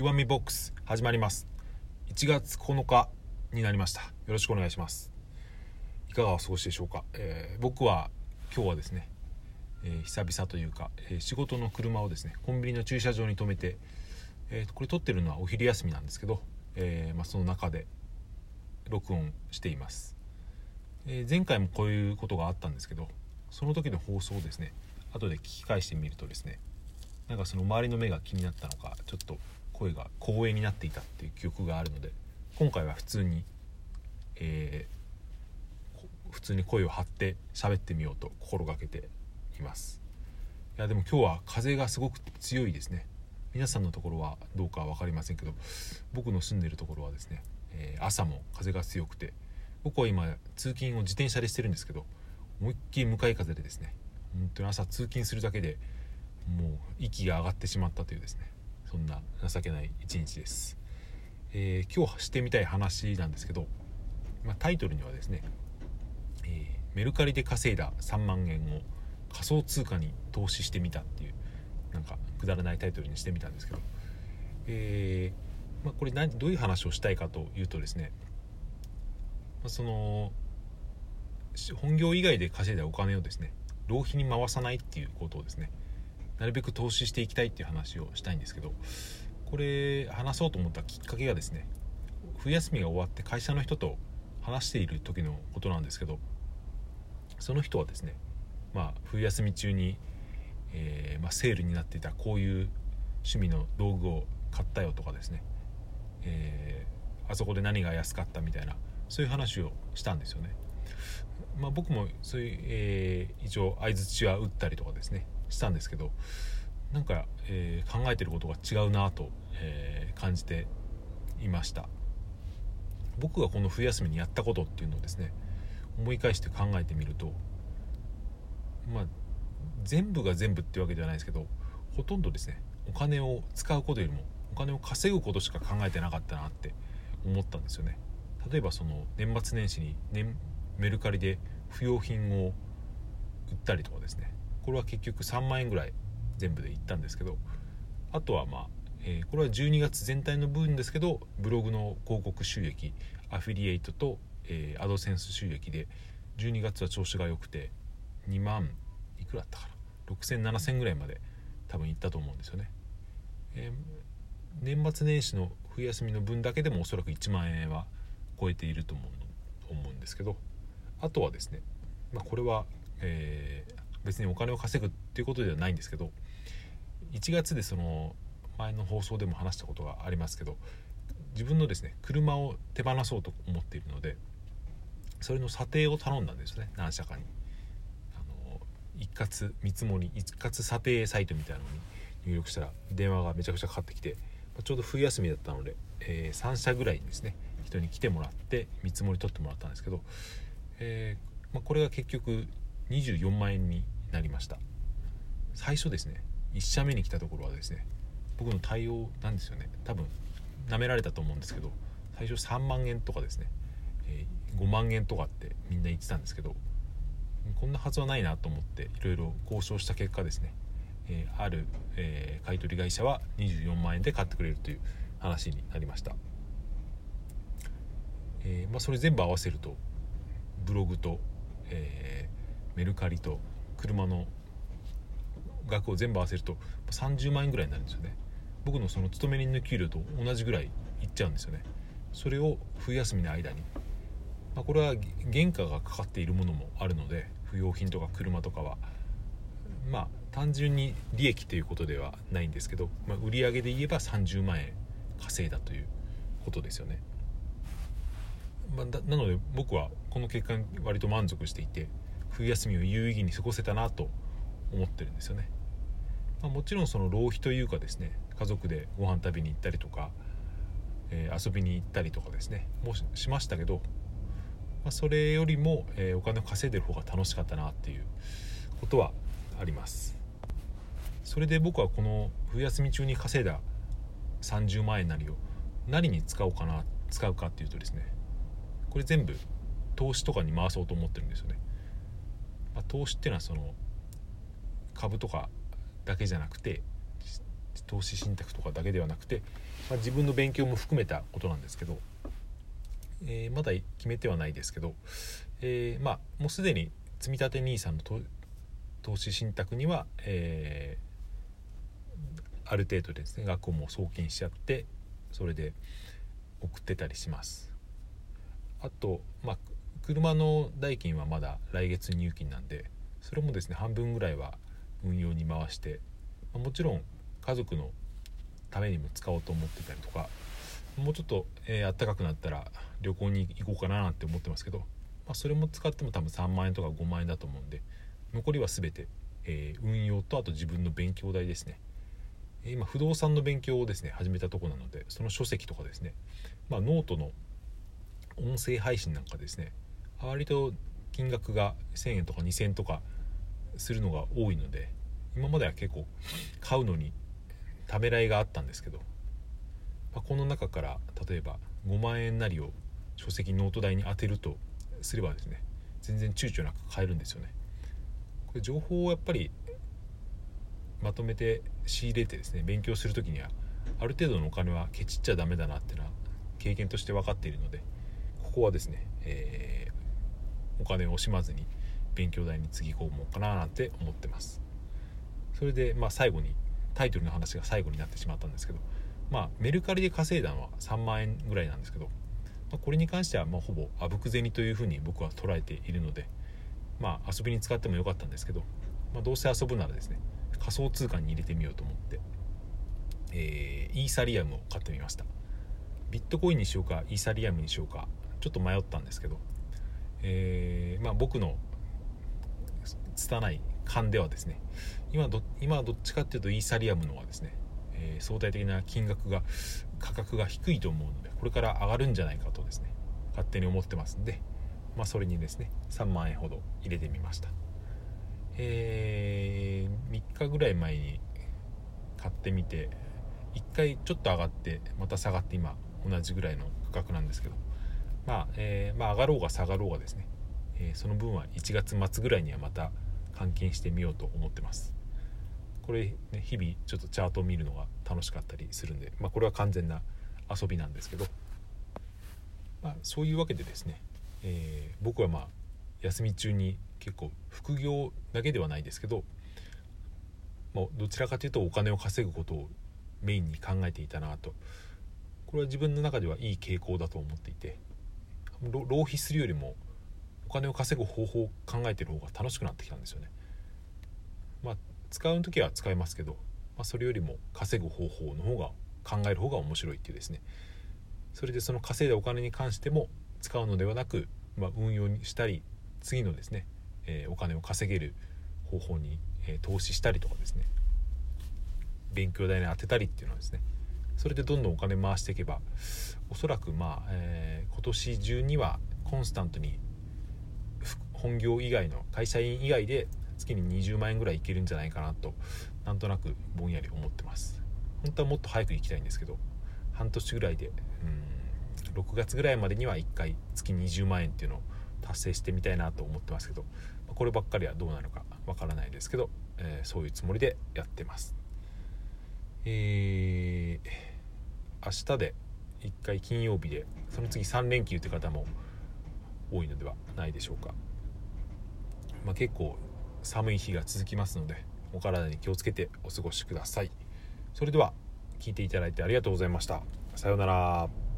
弱みボックス始まります。1月9日になりました。よろしくお願いします。いかがお過ごしでしょうか、えー、僕は今日はですね、えー、久々というか、えー、仕事の車をですねコンビニの駐車場に停めて、えこれ撮ってるのはお昼休みなんですけど、えまあ、その中で録音しています、え前回もこういうことがあったんですけどその時の放送をですね後で聞き返してみるとですねなんかその周りの目が気になったのかちょっと声が光栄になっていたっていう記憶があるので今回は普通に、えー、普通に声を張って喋ってみようと心がけています。いやでも今日は風がすごく強いですね。皆さんのところはどうか分かりませんけど僕の住んでるところはですね、えー、朝も風が強くて僕は今通勤を自転車でしてるんですけど思いっきり向かい風でですね本当に朝通勤するだけでもう息が上がってしまったというですねそんな情けない一日です、えー、今日してみたい話なんですけど、まあ、タイトルにはですね、えー、メルカリで稼いだ3万円を仮想通貨に投資してみたっていうなんかくだらないタイトルにしてみたんですけど、えー、まあ、これ何どういう話をしたいかというとですね、まあ、その本業以外で稼いだお金をですね浪費に回さないっていうことをですねなるべく投資していきたいっていう話をしたいんですけどこれ話そうと思ったきっかけがですね冬休みが終わって会社の人と話している時のことなんですけどその人はですねまあ冬休み中に、えー、まあ、セールになっていたこういう趣味の道具を買ったよとかですね、えー、あそこで何が安かったみたいなそういう話をしたんですよね。まあ、僕もそういう、えー、一応相づちは打ったりとかですねしたんですけどなんか、えー、考えてることが違うなと、えー、感じていました。僕がこの冬休みにやったことっていうのをですね思い返して考えてみるとまあ全部が全部っていうわけではないですけどほとんどですねお金を使うことよりもお金を稼ぐことしか考えてなかったなって思ったんですよね。例えばその年末年始に、ね、メルカリで不用品を売ったりとかですね。これは結局3万円ぐらい全部でいったんですけどあとはまあ、えー、これは12月全体の分ですけどブログの広告収益アフィリエイトと、えー、アドセンス収益で12月は調子が良くて2万いくらだったかな？60007000ぐらいまで多分いったと思うんですよね、えー、年末年始の冬休みの分だけでもおそらく1万円は超えていると思う思うんですけどあとはですね、まあ、これは、えー、別にお金を稼ぐっていうことではないんですけど1月でその前の放送でも話したことがありますけど自分のですね車を手放そうと思っているのでそれの査定を頼んだんですね何社かに。あの一括見積もり一括査定サイトみたいなのに入力したら電話がめちゃくちゃかかってきてちょうど冬休みだったので、えー、3社ぐらいにですね人に来てもらって見積もり取ってもらったんですけど、えー、まあ、これが結局24万円になりました。最初ですね1社目に来たところはですね僕の対応なんですよね。多分舐められたと思うんですけど最初3万円とかですね、えー、5万円とかってみんな言ってたんですけどこんなはずはないなと思っていろいろ交渉した結果ですね、えー、ある、えー、買取会社は24万円で買ってくれるという話になりました、えまあ、それ全部合わせるとブログと、えメルカリと車の額を全部合わせると30万円ぐらいになるんですよね。僕のその勤め人の給料と同じぐらいいっちゃうんですよね。それを冬休みの間に、まあ、これは原価がかかっているものもあるので不用品とか車とかは。まあ単純に利益ということではないんですけど、まあ、売上で言えば30万円稼いだということですよね、まあ、なので僕はこの結果に割と満足していて冬休みを有意義に過ごせたなと思ってるんですよね、まあ、もちろんその浪費というかですね家族でご飯食べに行ったりとか、えー、遊びに行ったりとかですねもしましたけど、まあ、それよりも、えー、お金を稼いでる方が楽しかったなっていうことはあります。それで僕はこの冬休み中に稼いだ30万円なりを何に使おうかな使うかっていうとですねこれ全部投資とかに回そうと思ってるんですよね。まあ、投資っていうのはその株とかだけじゃなくて投資信託とかだけではなくて、まあ、自分の勉強も含めたことなんですけど、えー、まだ決めてはないですけど、えー、まあもうすでに積立 NISA の投資信託には、えー、ある程度ですね額をも送金しちゃってそれで送ってたりします。あとまあ車の代金はまだ来月入金なんでそれもですね半分ぐらいは運用に回してもちろん家族のためにも使おうと思ってたりとかもうちょっと、えー、暖かくなったら旅行に行こうかななんて思ってますけど、まあ、それも使っても多分3万円とか5万円だと思うんで残りは全て、えー、運用とあと自分の勉強代ですね。今不動産の勉強をですね始めたとこなのでその書籍とかですね、まあ、ノートの音声配信なんかですね割と金額が1000円とか2000円とかするのが多いので今までは結構買うのにためらいがあったんですけど、まあ、この中から例えば5万円なりを書籍ノート代に充てるとすればですね全然躊躇なく買えるんですよね。これ情報をやっぱりまとめて仕入れてですね勉強する時にはある程度のお金はケチっちゃダメだなっていうのは経験として分かっているのでここはですね、えー、お金を惜しまずに勉強代につぎ込もうかななんて思ってます。それでまあ最後にタイトルの話が最後になってしまったんですけどまあメルカリで稼いだのは3万円ぐらいなんですけど、まあ、これに関してはまあほぼあぶく銭というふうに僕は捉えているのでまあ遊びに使ってもよかったんですけど、まあ、どうせ遊ぶならですね仮想通貨に入れてみようと思って、えー、イーサリアムを買ってみました。ビットコインにしようかイーサリアムにしようかちょっと迷ったんですけど、えー、まあ、僕の拙い勘ではですね今ど今はどっちかっていうとイーサリアムのはですね、えー、相対的な金額が価格が低いと思うのでこれから上がるんじゃないかとですね勝手に思ってますんで、まあ、それにですね3万円ほど入れてみました。えー、3日ぐらい前に買ってみて1回ちょっと上がってまた下がって今同じぐらいの価格なんですけど。まあ、えー、まあ、上がろうが下がろうがですね、えー、その分は1月末ぐらいにはまた換金してみようと思ってます。これ、ね、日々ちょっとチャートを見るのが楽しかったりするんで、まあ、これは完全な遊びなんですけど、まあ、そういうわけでですね、えー、僕はまあ休み中に結構副業だけではないですけど、まあ、どちらかというとお金を稼ぐことをメインに考えていたなと。これは自分の中ではいい傾向だと思っていて浪費するよりもお金を稼ぐ方法を考えてる方が楽しくなってきたんですよね。まあ、使う時は使えますけど、まあ、それよりも稼ぐ方法の方が考える方が面白いっていうですねそれでその稼いだお金に関しても使うのではなく、まあ、運用にしたり次のですね、えー、お金を稼げる方法に、えー、投資したりとかですね勉強代に当てたりっていうのはですねそれでどんどんお金回していけばおそらくまあ、えー、今年中にはコンスタントに本業以外の会社員以外で月に20万円ぐらいいけるんじゃないかなとなんとなくぼんやり思ってます。本当はもっと早く行きたいんですけど半年ぐらいでうん6月ぐらいまでには1回月20万円っていうのを達成してみたいなと思ってますけどこればっかりはどうなるかわからないですけど、えー、そういうつもりでやってます。えー、明日で1回金曜日でその次3連休という方も多いのではないでしょうか、まあ、結構寒い日が続きますのでお体に気をつけてお過ごしください。それでは聞いていただいてありがとうございました。さようなら。